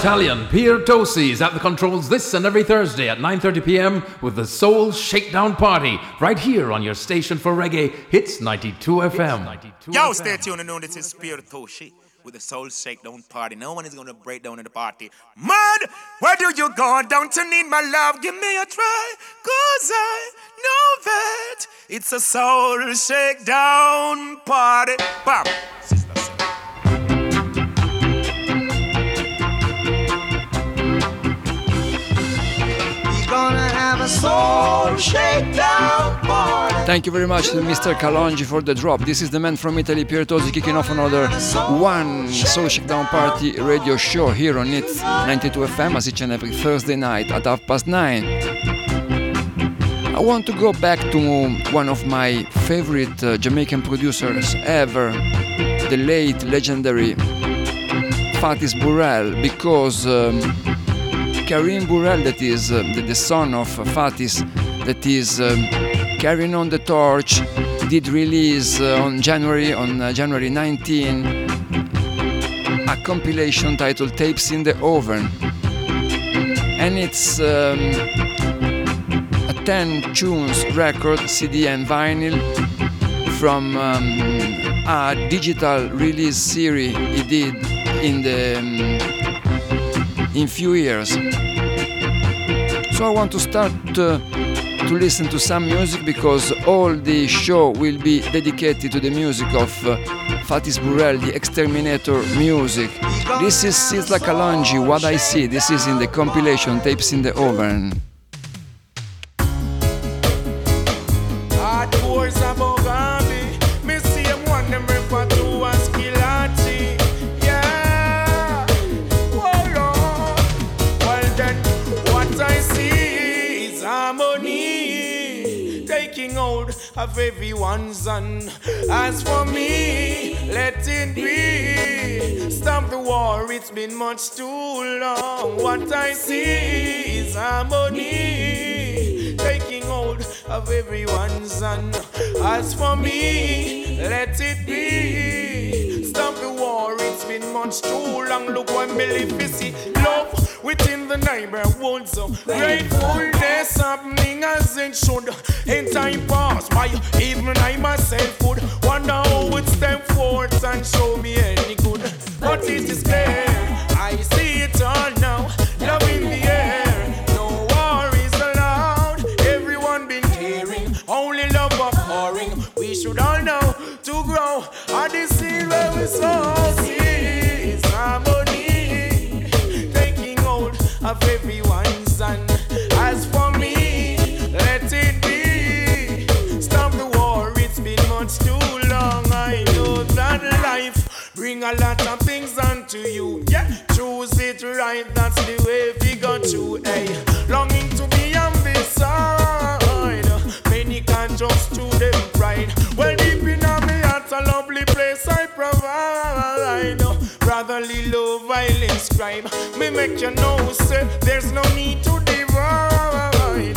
Italian, Pier Tosi is at the controls this and every Thursday at 9.30 p.m. with the Soul Shakedown Party, right here on your station for reggae, Hitz 92 FM. 92 Yo, FM. stay tuned and know this is Spirit Toshi with the Soul Shakedown Party. No one is gonna break down in the party. Mud, where do you go? Don't you need my love? Give me a try, cause I know that it's a Soul Shakedown Party. Bam. A soul shakedown. Thank you very much to Mr. Kalonji for the drop. This is the man from Italy, Pier Tosi, kicking off another one Soul Shakedown Party radio show here on Hitz 92 FM as each and every Thursday night at half past nine. I want to go back to one of my favorite uh, Jamaican producers ever, the late legendary Fatis Burrell, because um, Karim Burrell, that is uh, the, the son of Fatis, that is um, carrying on the torch, did release uh, on January on uh, January 19 a compilation titled Tapes in the Oven, and it's um, a 10 tunes record, CD and vinyl from um, a digital release series he did in the um, in few years. So I want to start uh, to listen to some music because all the show will be dedicated to the music of uh, Fatis Burrell, the Exterminator music. This is Sizzla Kalonji, What I See. This is in the compilation Tapes in the Oven. Of everyone's son. As for me, let it be. Stop the war, it's been much too long. What I see is harmony taking hold of everyone's son. As for me, let it be. Stop the war, it's been much too long. Look what Malefici love within the neighborhood. So uh, gratefulness happening as it should. In time past by, even I myself would wonder how it step forth and show me any good. But it is clear, I see it all now. Love in the air, no war is allowed. Everyone been caring, only love of pouring. We should all know to grow. This is where we so bring a lot of things onto you. Yeah, choose it right, that's the way we got to. Hey, longing to be on this side. Many can't just to them pride. Well, deep in me heart, a lovely place I provide. Brotherly love I'll inscribe. Me make you know, sir, there's no need to divide.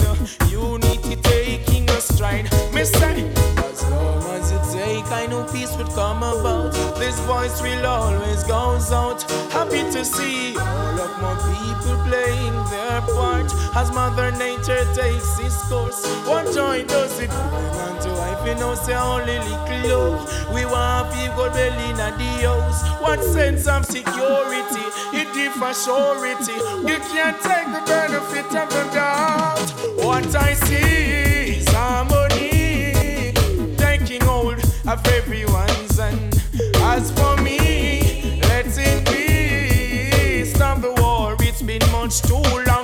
You unity taking a stride. Me say, peace would come about. This voice will always goes out. Happy to see all of my people playing their part as Mother Nature takes its course. What joy does it bring unto life? You know, say only little love. We want people belly in the house. What sense of security? It differs surety. You can't take the benefit of the doubt. What I see of everyone's and as for me, let it be. Stop the war, it's been much too long.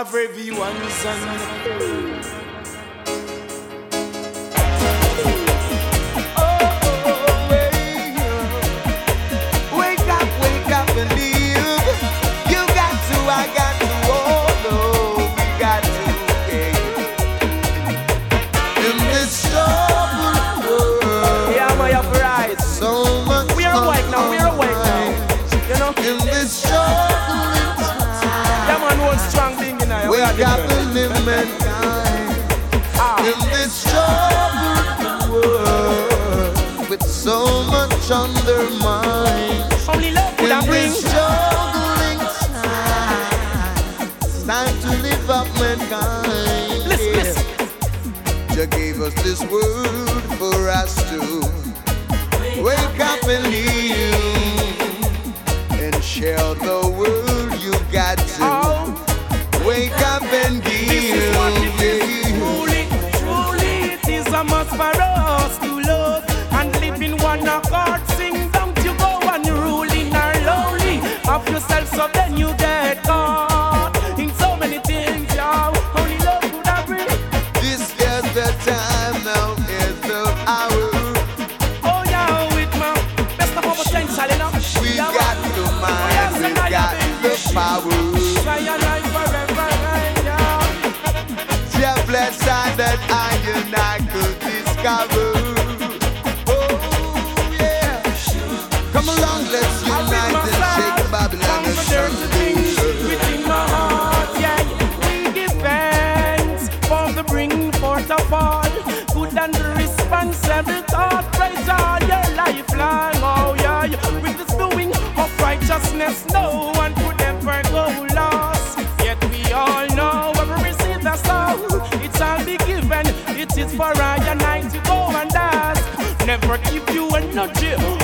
of review son. was this world for us to wake up and kneel and share the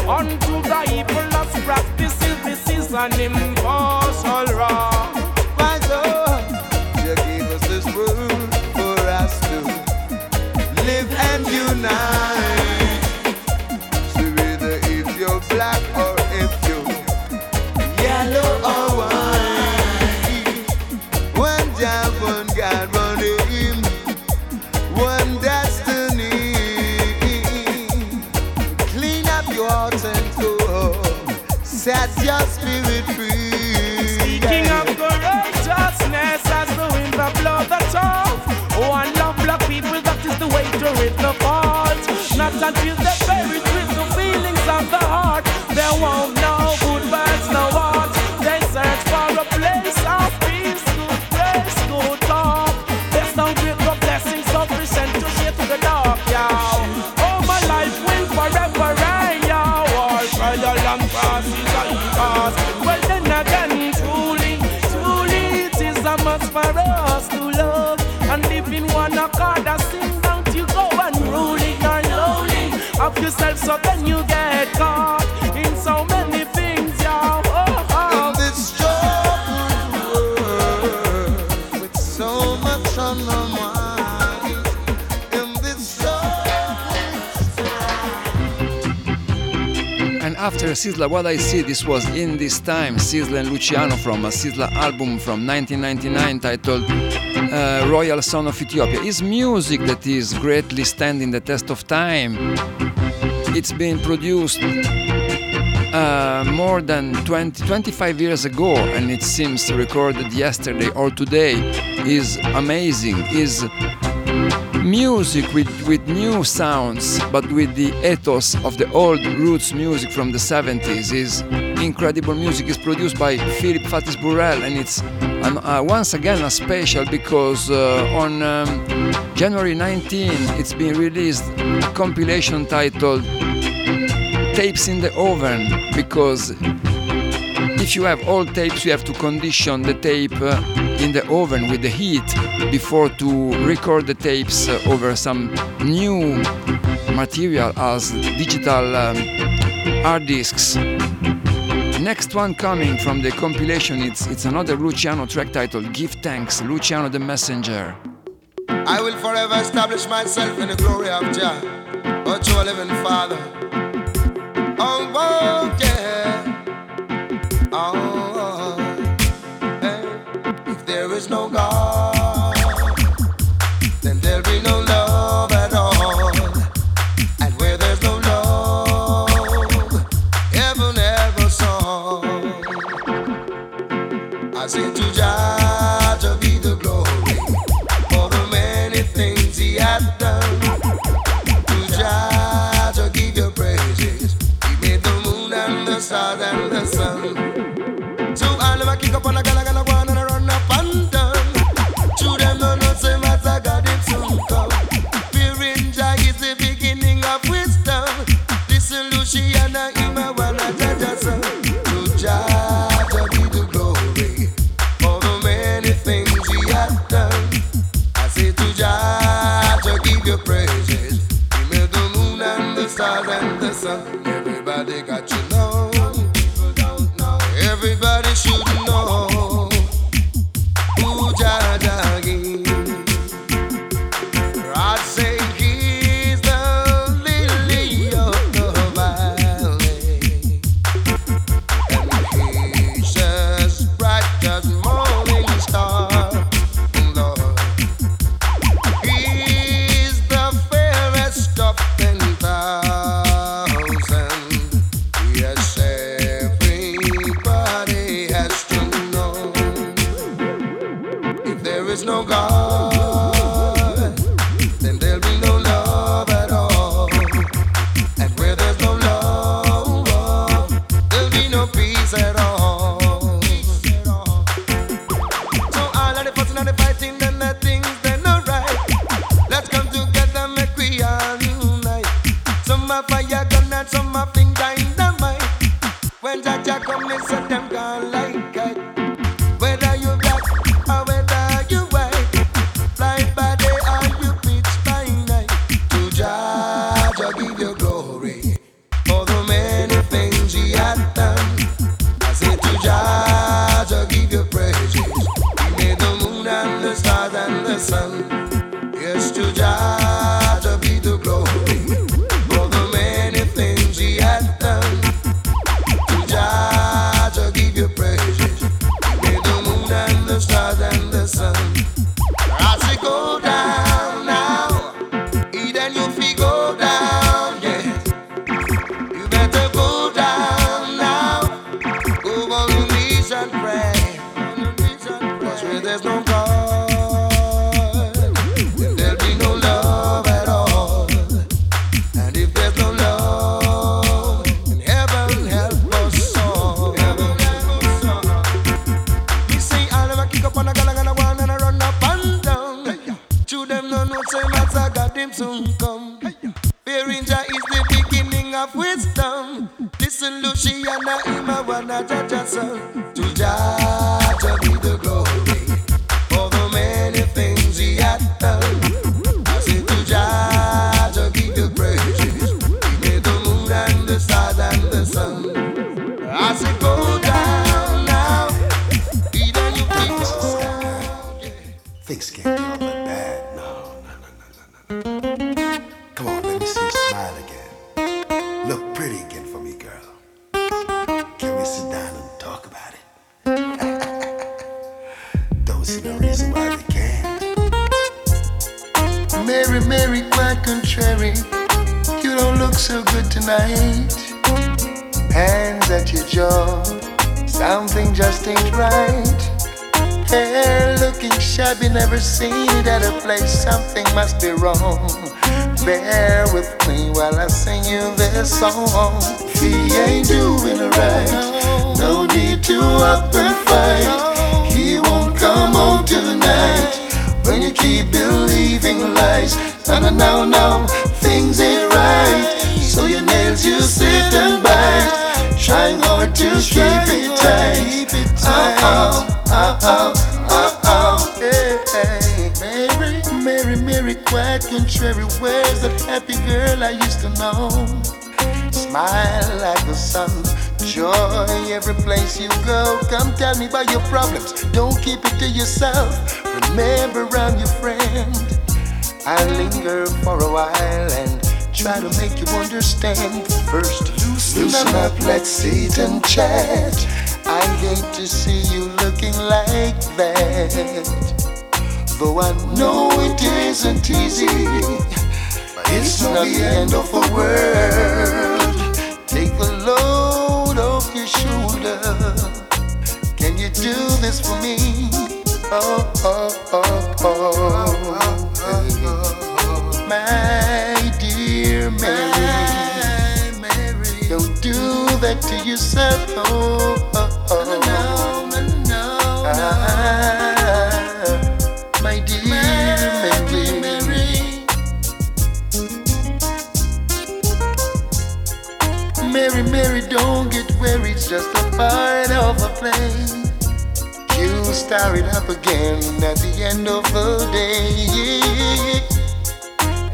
unto the evil that's practicing this is an impossible. after Sizzla, what I see, this was in this time, Sizzla and Luciano from a Sizzla album from 1999 titled uh, Royal Son of Ethiopia. Is music that is greatly standing the test of time. It's been produced uh, more than 20, 25 years ago and it seems recorded yesterday or today is amazing, is music with, with new sounds, but with the ethos of the old roots music from the 70s is incredible music. is produced by Philip Fatis Burrell, and it's an, uh, once again a special because uh, on um, January 19 it's been released a compilation titled Tapes in the Oven because if you have old tapes, you have to condition the tape uh, in the oven with the heat before to record the tapes uh, over some new material as digital um, hard disks. Next one coming from the compilation, it's, it's another Luciano track titled Give Thanks, Luciano the Messenger. I will forever establish myself in the glory of Jah, O living Father. Oh. Oh. Bear with me while I sing you this song. He ain't doing right. No need to up and fight. He won't come home tonight. When you keep believing lies, no, no, no, no, things ain't right. So your nails you sit and bite, trying hard to keep it tight. Oh, oh, oh, oh. Quite contrary. Where's that happy girl I used to know? Smile like the sun, joy every place you go. Come tell me about your problems, don't keep it to yourself. Remember, I'm your friend. I'll linger for a while and try to make you understand. First, loosen up, let's sit and chat. I hate to see you looking like that. Though I know it isn't easy, but it's not the end of the world. Take the load off your shoulder. Can you do this for me? Oh, oh, oh, oh. oh. My dear Mary, don't do that to yourself. Oh. Part of the play. You start it up again at the end of the day.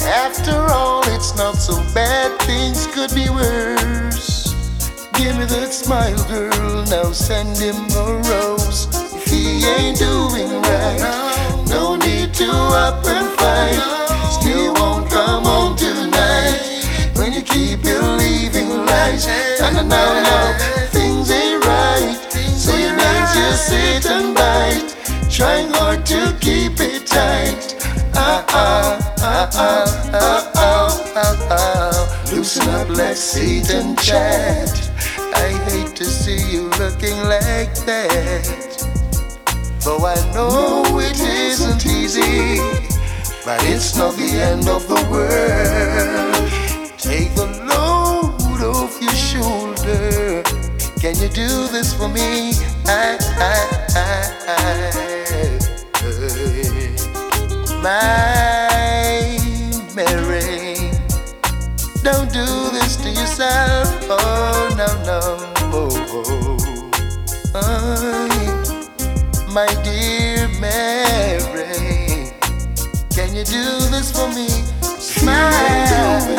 After all, it's not so bad, things could be worse. Give me that smile, girl, now send him a rose. If he ain't doing right, no need to up and fight. Still won't come home tonight when you keep believing lies. Things ain't right. So to sit and bite, trying hard to keep it tight. Ah, ah, ah, ah, ah, ah, ah, ah. Loosen up, let's sit and chat. I hate to see you looking like that. Though I know it isn't easy, but it's not the end of the world. Take the load off your shoulder. Can you do this for me? I, I, I, I, my Mary, don't do this to yourself. Oh no no. Oh, oh. I, my dear Mary, can you do this for me? Smile.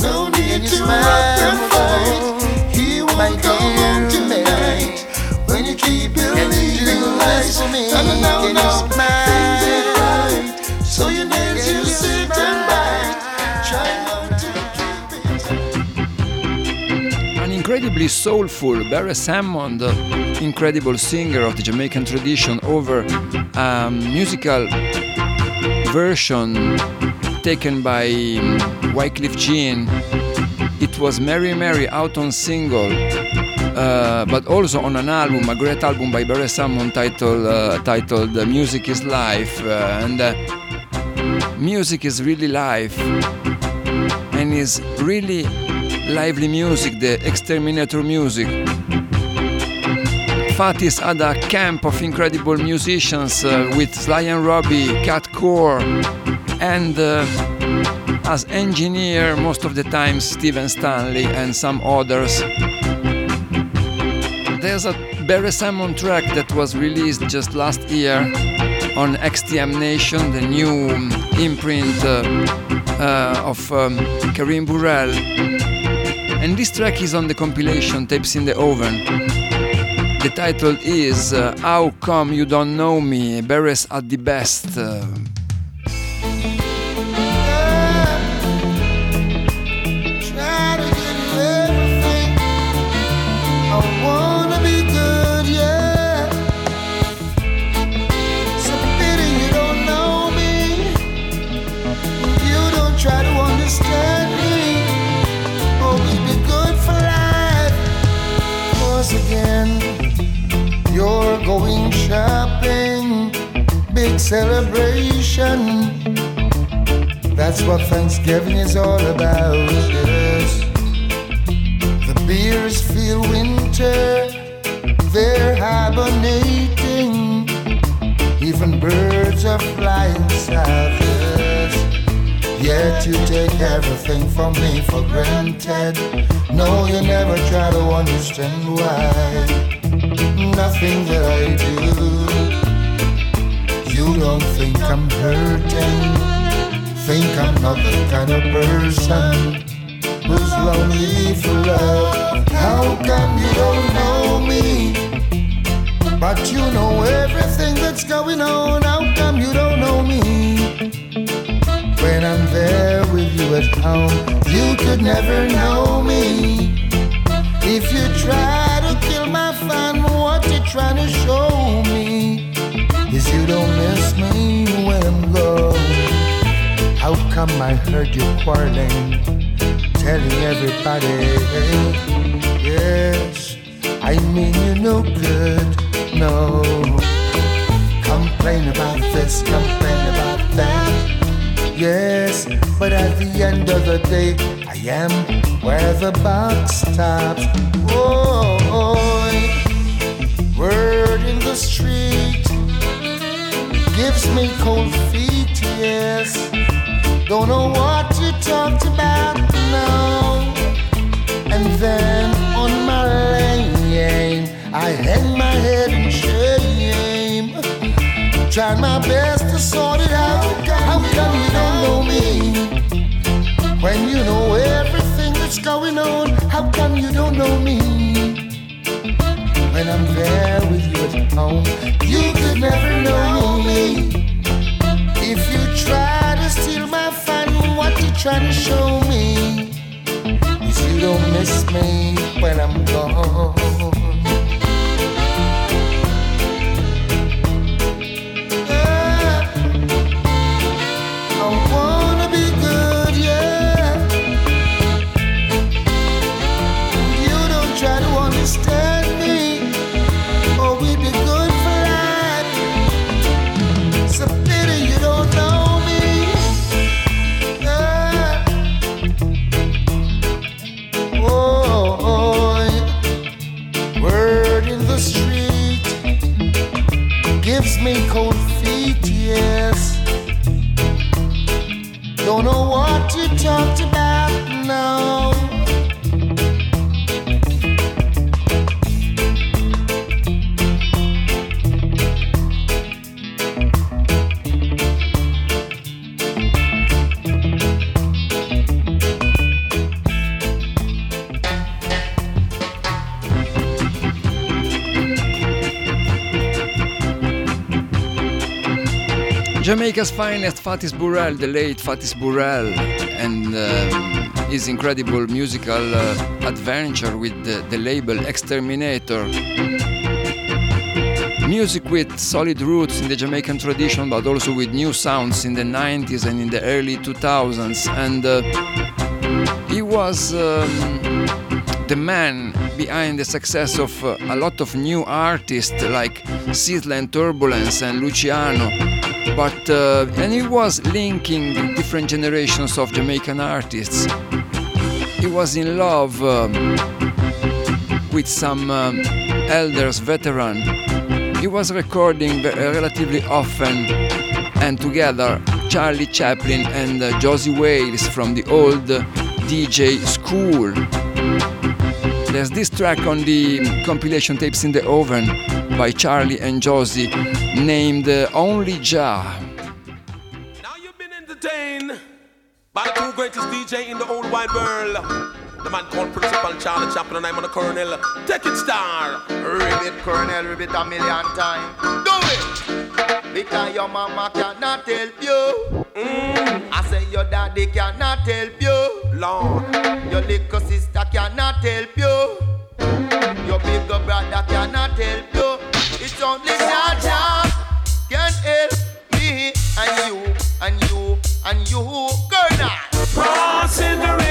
No need to smile. He won't When you keep believing lies for me, can you smile? So you need to sit and bite. Try not to keep it. An incredibly soulful Beres Hammond, incredible singer of the Jamaican tradition, over a musical version taken by Wyclef Jean. It was Mary Mary out on single, uh, but also on an album, a great album by Beres Hammond titled, uh, titled Music is Life. Uh, and uh, music is really life and is really lively music, the exterminator music. Fatis had a camp of incredible musicians uh, with Sly and Robbie, Cat Coore, and uh, as engineer most of the time Steven Stanley and some others. There's a Beres Hammond track that was released just last year on XTM Nation, the new um, imprint uh, uh, of um, Karim Burrell. And this track is on the compilation Tapes in the Oven. The title is uh, How Come You Don't Know Me? Beres at the Best. Celebration. That's what Thanksgiving is all about, yes. The beers feel winter, they're hibernating. Even birds are flying south, yes. Yet you take everything from me for granted. No, you never try to understand why. nothing that I do. You don't think I'm hurting, think I'm not the kind of person who's lonely for love. How come you don't know me? But you know everything that's going on. How come you don't know me? When I'm there with you at home, you could never know me. If you try to kill my fun, what you trying to show you don't miss me when I'm gone. How come I heard you quarreling, telling everybody, yes, I mean you no good, no. Complain about this, complain about that. Yes, but at the end of the day, I am where the buck stops. Oh, word in the street gives me cold feet, yes. Don't know what you talked about now. And then on my lane, I hang my head in shame. Tried my best to sort it out. How come you don't know me? When you know everything that's going on, how come you don't know me? When I'm there with you at home, you could never know me. If you try to steal my fun, what you trying to show me? Is you don't miss me when I'm gone. Jamaica's finest, Fatis Burrell, the late Fatis Burrell, and um, his incredible musical uh, adventure with the, the label Exterminator. Music with solid roots in the Jamaican tradition, but also with new sounds in the 90s and in the early 2000s. And uh, he was um, the man behind the success of uh, a lot of new artists like Sizzla and Turbulence and Luciano but uh, and he was linking different generations of Jamaican artists. He was in love um, with some um, elders, veteran. He was recording relatively often and together Charlie Chaplin and uh, Josey Wales from the old DJ school. There's this track on the compilation tapes in the oven by Charlie and Josey named uh, Only Jah. Now you've been entertained by the two greatest DJ in the whole wide world. The man called Principal Charlie Chaplin and I'm on the Colonel. Take it, star. Ribbit, Colonel, ribbit a million times. Do it! Because your mama cannot help you. Mm, I say your daddy cannot help you. Lord. Your little sister cannot help you. Your bigger brother cannot help you. It's only Jaja can help me and you and you and you, Colonel. Crossing the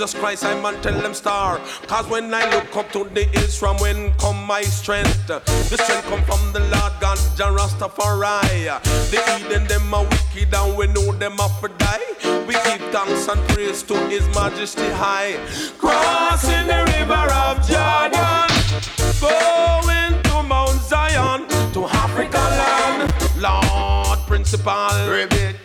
Jesus Christ, I man tell them star. Cause when I look up to the hills from when come my strength, the strength come from the Lord God, Jah Rastafari. The Eden them are wicked and we know them are for die. We give thanks and praise to His Majesty high. Crossing the river of Jordan. Going to Mount Zion, to Africa land, Lord Principal. Ribbit,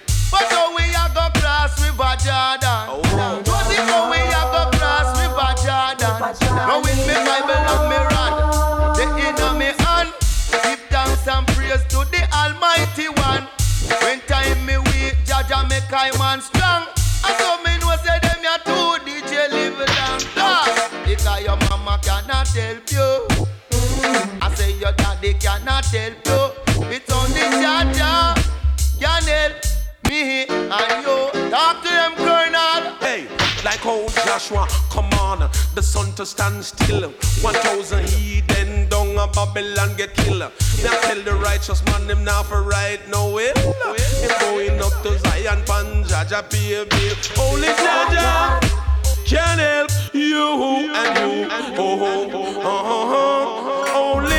help you. It's only Jaja can help me and you. Talk to them, Colonel. Hey, like old Joshua, come on, the sun to stand still. One thousand heathen down a Babylon get killed. Now tell the righteous man them now for right no will. Him going up to Zion, pan Jaja baby. Only Jaja can help you and you. Oh, oh, oh, oh, oh, oh. Only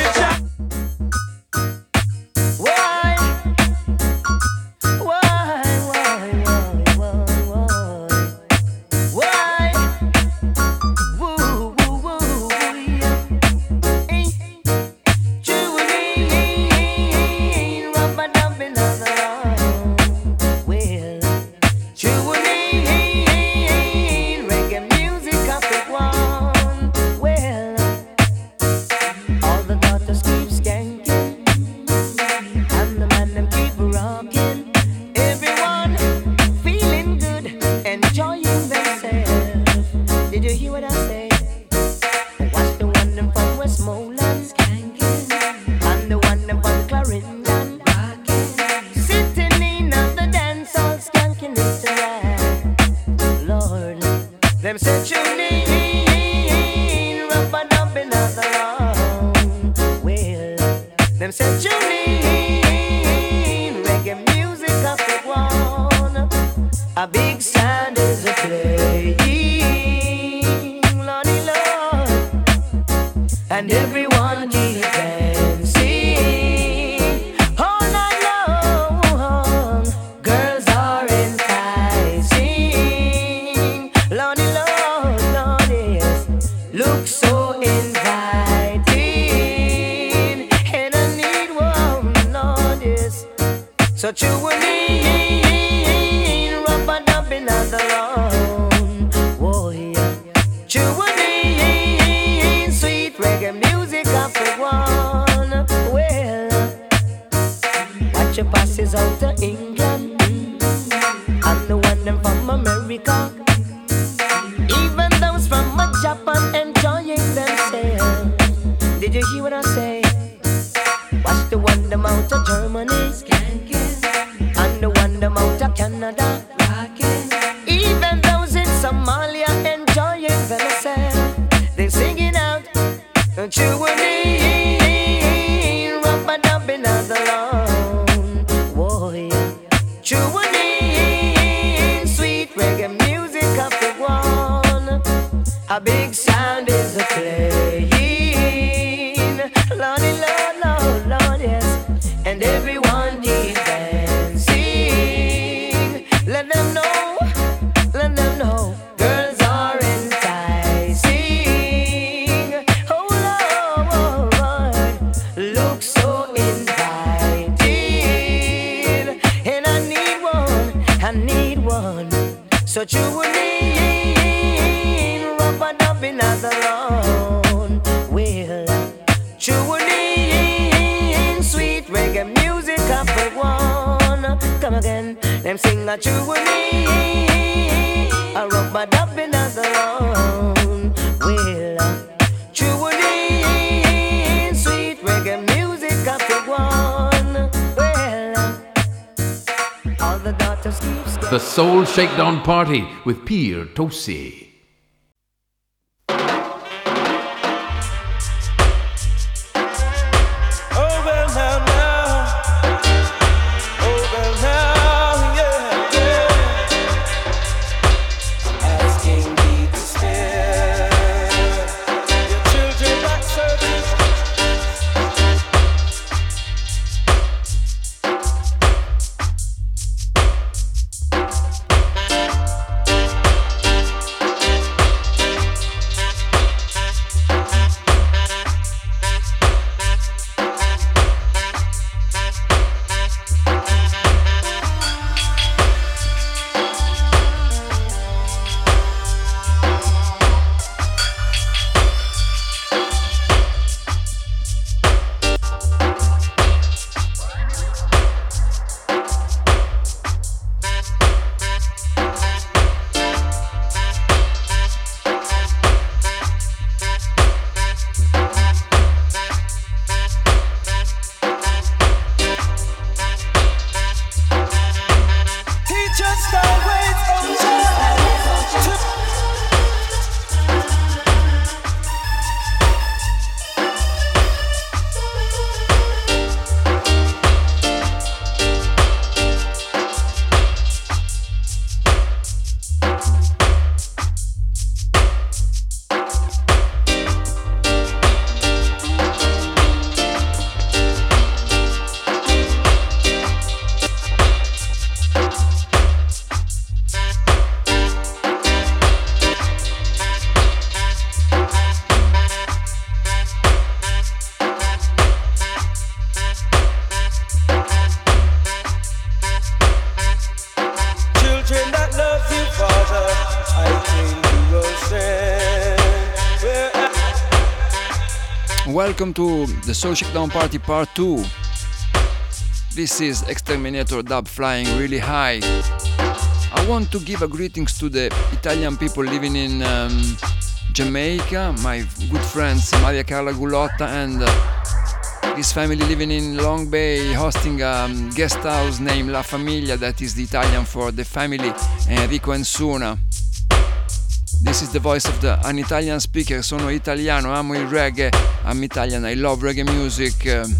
party with Pier Tosi. Welcome to the Soul Shakedown Party Part 2. This is Exterminator Dub flying really high. I want to give a greetings to the Italian people living in um, Jamaica, my good friends Maria Carla Gulotta and uh, his family living in Long Bay, hosting a um, guest house named La Famiglia, that is the Italian for the family, Enrico Ensuna. This is the voice of the, an Italian speaker, sono italiano, amo il reggae, I'm Italian, I love reggae music. Um.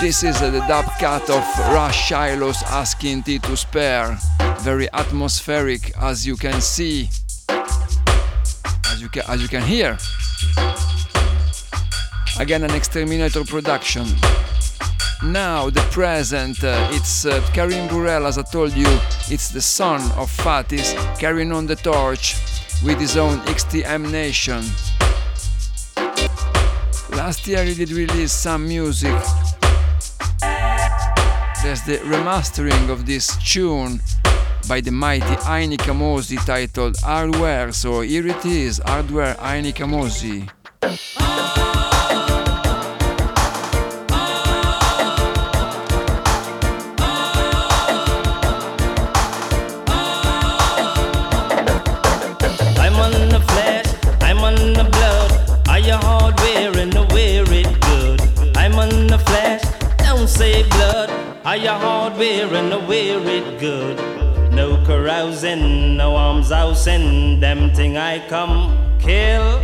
This is the dub cut of Ras Shiloh's Asking Thee to Spare. Very atmospheric as you can see, as you can, as you can hear. Again, an Exterminator production. Now, the present, uh, it's uh, Karim Burrell, as I told you, it's the son of Fatis carrying on the torch with his own XTM Nation. Last year he did release some music. There's the remastering of this tune by the mighty Ini Kamoze titled Hardware, so here it is, Hardware Ini Kamoze. Are you hardware and I wear it good? No carousing, no arms housing, them thing I come kill.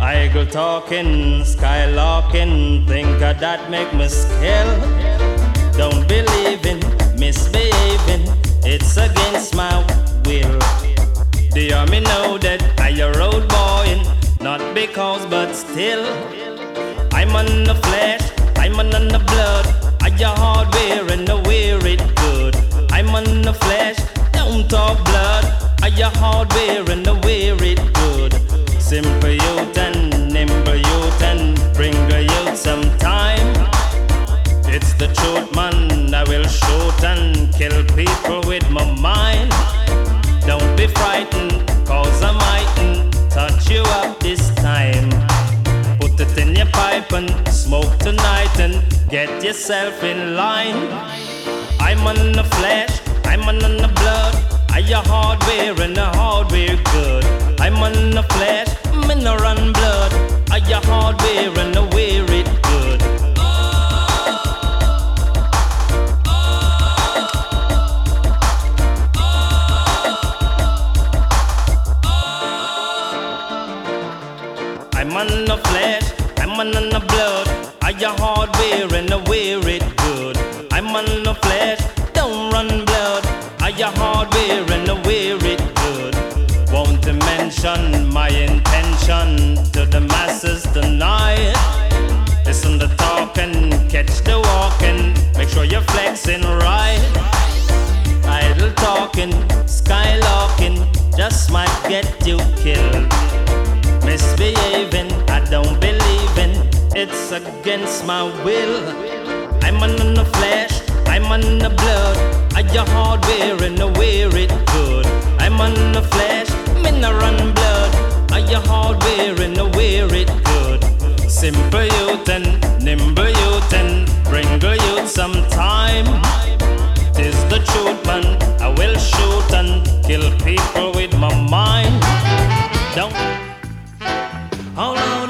I go talking, skylarking, think of that make me skill. Don't believe in misbehaving, it's against my will. The army know that I a road boy, not because but still. I'm on the flesh, I'm on the blood. I your hardware and I wear it good. I'm on the flesh, don't talk blood. I your hardware and I wear it good. Simple youth and nimble youth and bring a youth some time. It's the truth, man. I will shoot and kill people with my mind. Don't be frightened, cause I mightn't touch you up this time. Pipe and smoke tonight and Get yourself in line. I'm on the flesh, I'm on the blood. I your hardware and the hardware good. I'm on the flesh, I'm run blood. I your hardware and the wear it good. I'm on the I'm on the blood. I your hardware and I wear it good. I'm on the flesh, don't run blood. I your hardware and I wear it good. Won't mention my intention to the masses tonight. Listen to talking, catch the walking. Make sure you're flexing right. Idle talking, skylarking, just might get you killed. Misbehaving, I it's against my will. I'm on the flesh, I'm on the blood. I your hardware and I wear it good. I'm on the flesh, the run blood. I your hardware and I wear it good. Simple youth and nimble youth and bring a youth some time. Tis the truth, man. I will shoot and kill people with my mind. Don't. Oh Lord,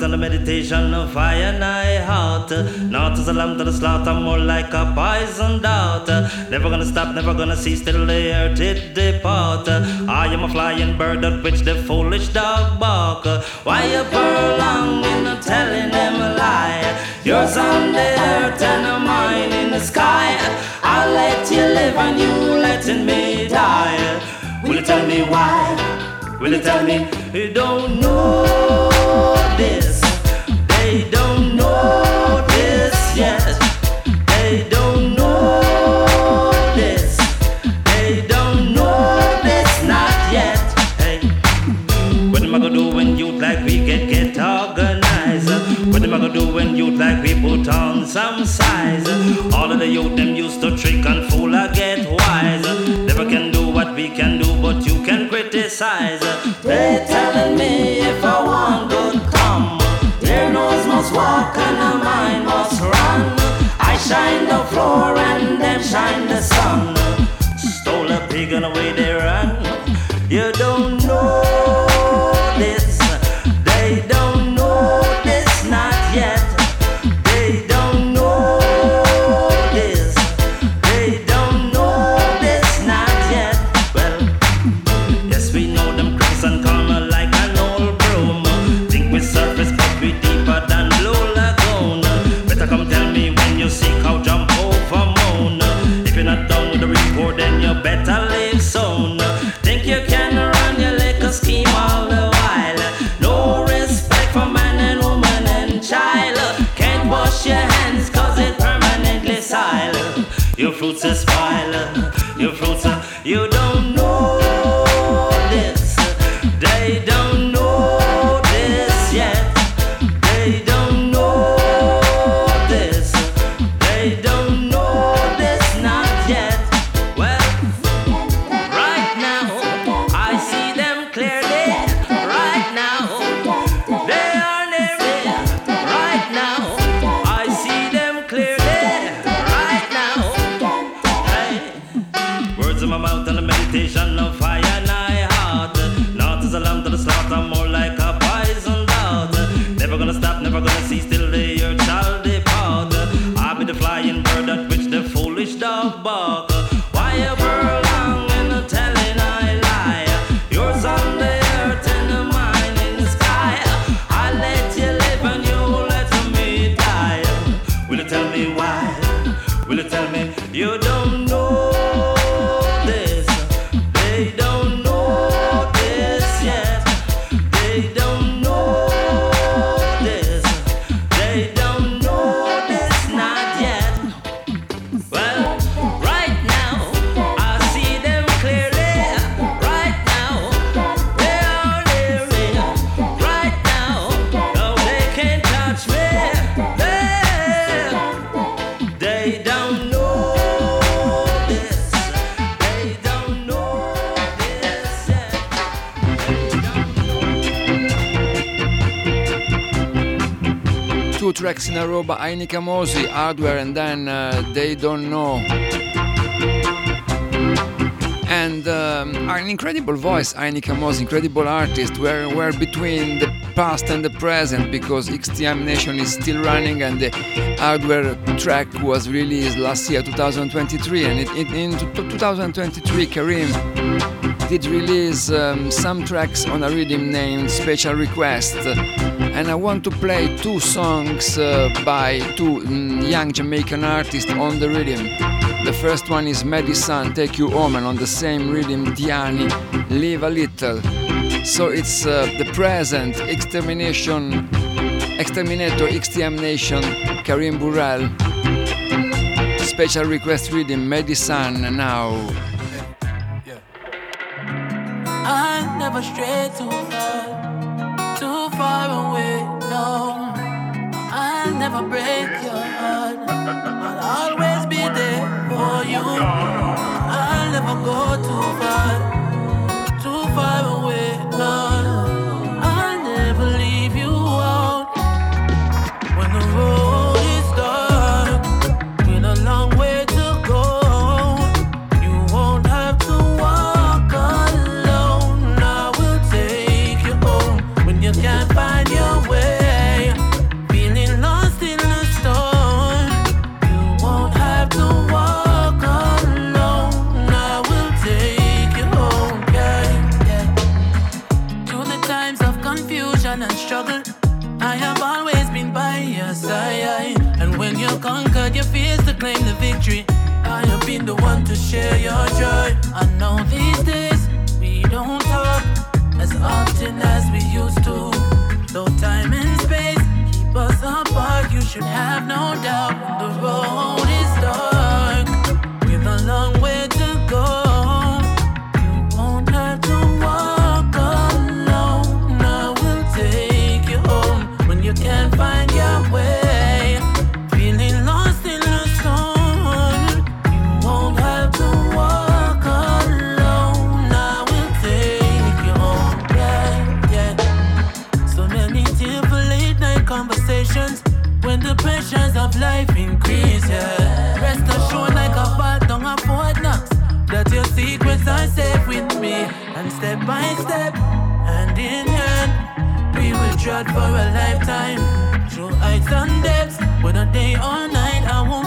And the meditation of fire and I heart. Not as a lamb to the slaughter, more like a poison dart. Never gonna stop, never gonna cease till the earth it depart. I am a flying bird at which the foolish dog bark. Why you prolonging and telling them a lie? Yours on the earth and mine in the sky. I'll let you live and you letting me die. Will you tell me why? Will you tell me you don't know we put on some size? All of the youth them used to trick and fool, I get wise. Never can do what we can do, but you can criticize. They telling me if I want good come, their nose must walk and a mind must run. I shine the floor and them shine the sun. Stole a pig and away they run. You don't know. In a Mosi, Hardware, and then uh, They Don't Know. And um, an incredible voice, Ini Kamoze, incredible artist. We're, we're between the past and the present because XTM Nation is still running and the Hardware track was released last year, 2023. And it, it, in t- 2023, Karim did release um, some tracks on a rhythm named Special Request. And I want to play two songs uh, by two mm, young Jamaican artists on the rhythm. The first one is Medisun, Take You Home, and on the same rhythm, D'yani, Live a Little. So it's uh, the present extermination, exterminator, XTM Nation, Karim Burrell. Special request rhythm, Medisun now. I never stray too far, too far away. No, I'll never break your heart. I'll always be there for you. I'll never go too far, share your joy. I know these days we don't talk as often as we used to. Though time and space keep us apart, you should have no doubt when the road by step, hand in hand. We will tread for a lifetime through heights and depths, whether day or night. I won't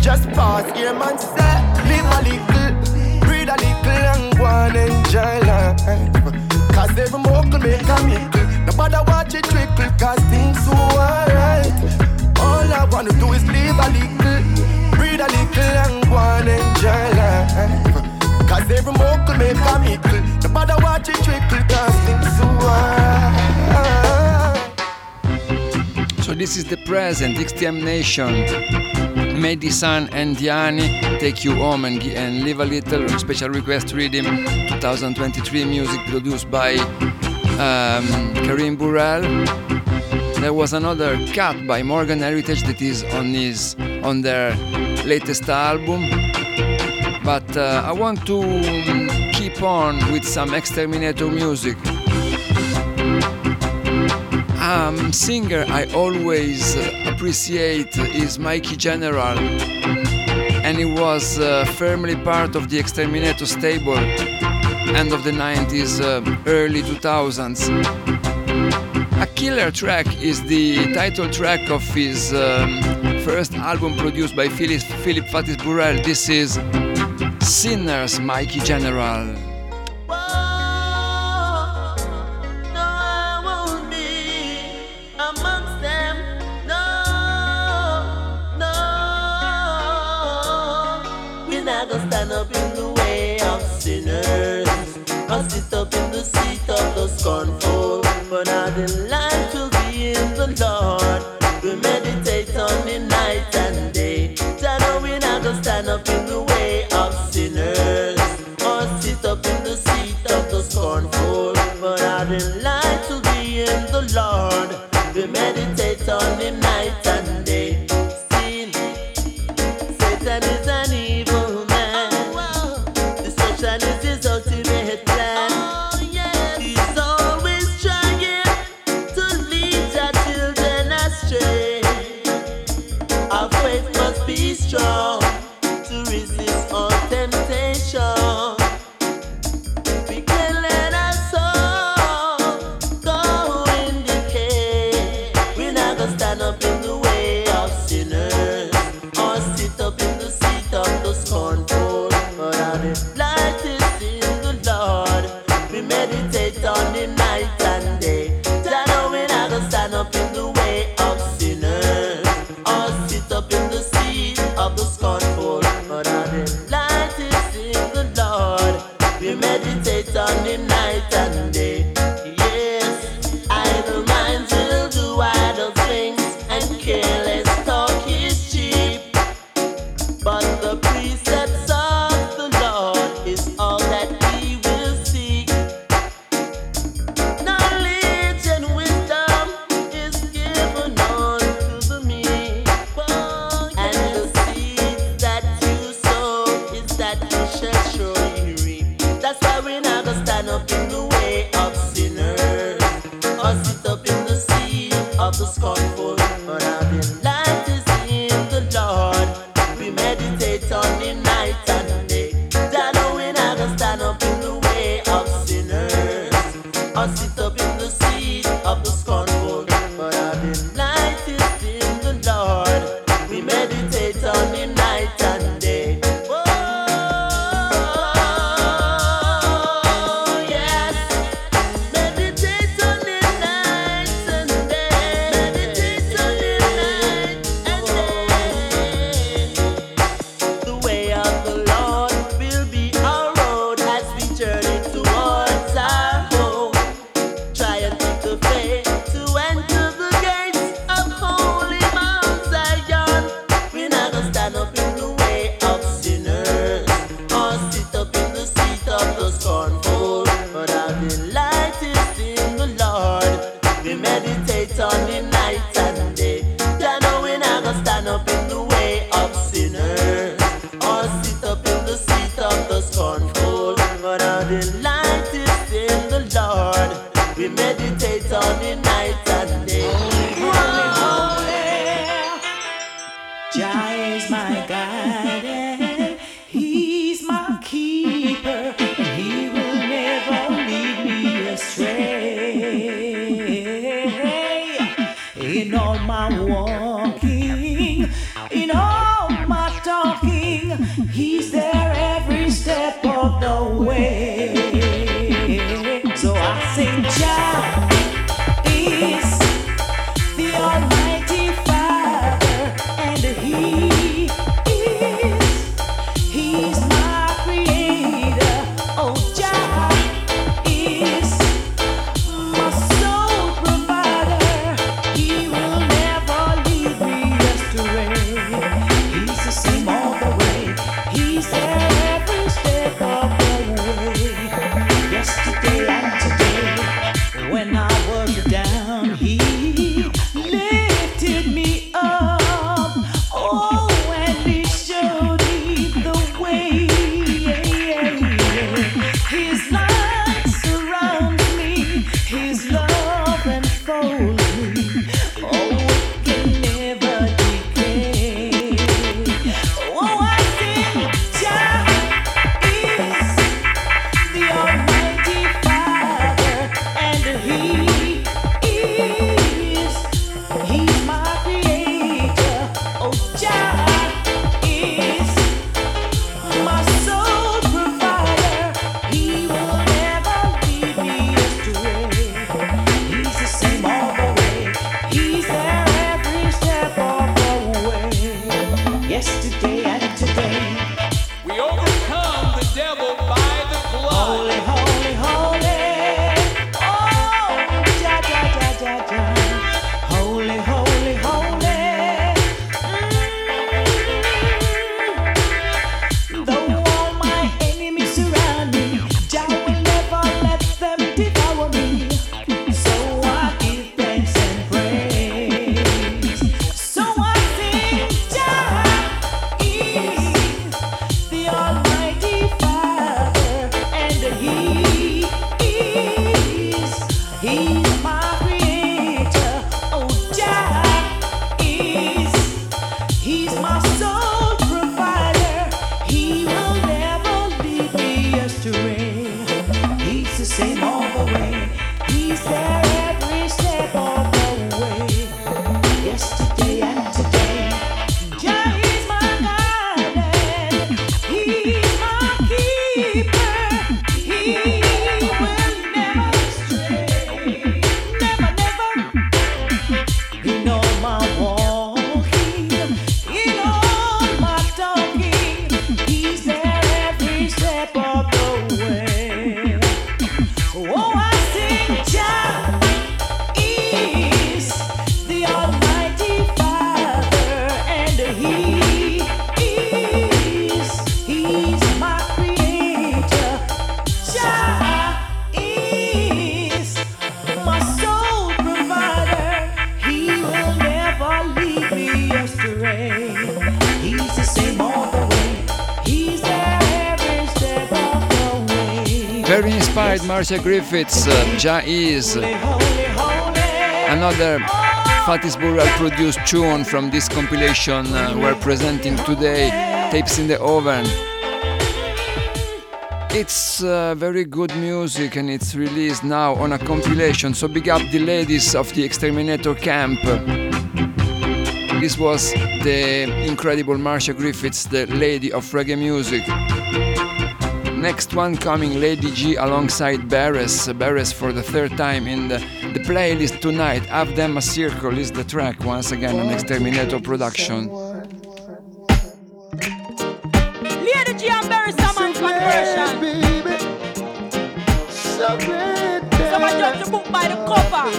Just pass here, man, say, live a little, breathe a little, and go and enjoy life. Cause every mock make a mickle. Nobody watch it trickle, cause things so alright. All I wanna do is live a little, breathe a little, and go and enjoy life. Cause every mock make a mickle. Nobody watch it trickle, cause things so alright. So this is the present, XTM Nation. Medisun and D'yani take you home and, and leave a little special request reading 2023 music produced by um, Karim Burrell. There was another cut by Morgan Heritage that is on his on their latest album. But uh, I want to um, keep on with some Exterminator music um, singer I always uh, appreciate is Mikey General, and he was uh, firmly part of the Exterminator stable, end of the 90s, uh, early 2000s. A killer track is the title track of his um, first album produced by Philip, Philip Fatis Burrell. This is Sinners Mikey General. But our delight will be in the Lord. We meditate on Him night and day. Jah know we not gonna stand up in the or Griffiths, uh, Jah is. Another Fatis Burrell produced tune from this compilation uh, we're presenting today, Tapes in the Oven. It's uh, very good music and it's released now on a compilation, so big up the ladies of the Exterminator Camp. This was the incredible Marcia Griffiths, the lady of reggae music. Next one coming, Lady G alongside Beres. Beres for the third time in the, the playlist tonight. Have them a circle is the track once again on Exterminator production. Lady G and Beres, someone's conversion. Someone judge the book by the cover.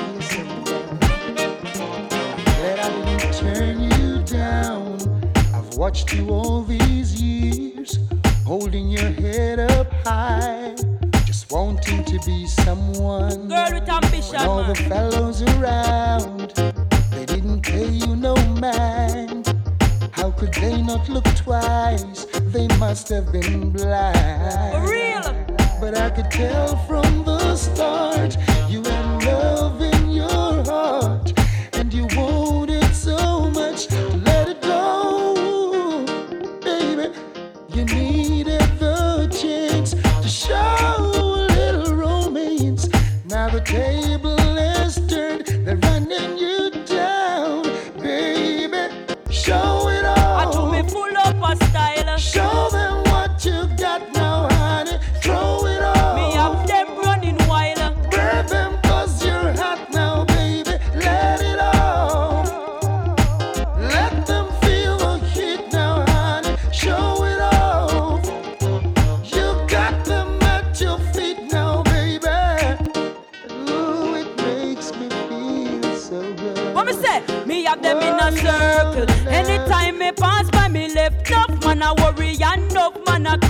That I didn't turn you down. I've watched you all these years holding your head up high, just wanting to be someone. Girl with ambition, when all the fellows around, they didn't pay you no mind. How could they not look twice? They must have been blind. For real. But I could tell from the start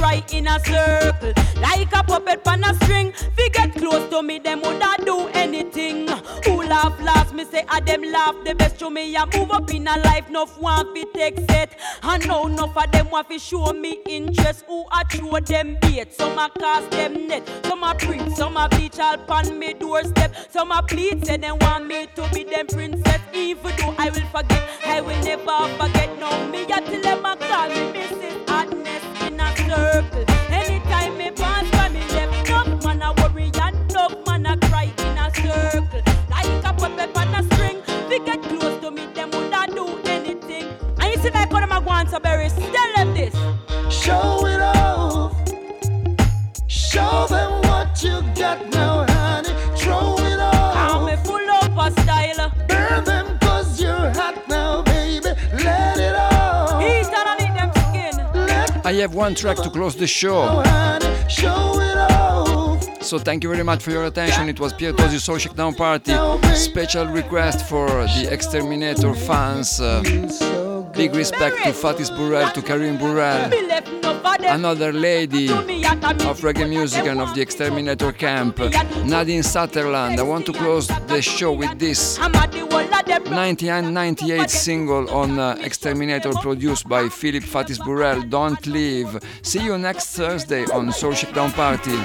cry in a circle. Like a puppet on a string. Fi get close to me, them woulda do anything. Who laugh last? Me say a them laugh the best to me. I move up in a life, enough want fi take set. And now enough of them want fi show me interest. Who a throw them bait? Some a cast them net. Some a preach, some a bleach all pan me doorstep. Some a plead say they want me to be them princess. Even though I will forget, I will never forget. Have one track to close the show. honey. Show it off. So thank you very much for your attention. It was Pier Tosi Soul Shakedown Party. Special request for the Exterminator fans. Uh, big respect to Fatis Burrell, to Karim Burrell, Me left enough of them. another lady To me at a of reggae music and of the Exterminator camp, Nadine Sutherland. I want to close the show with this I'm at the whole of them. 1998 single on uh, Exterminator produced by Philip Fatis Burrell, Don't Leave. See you next Thursday on Soul Shakedown Party.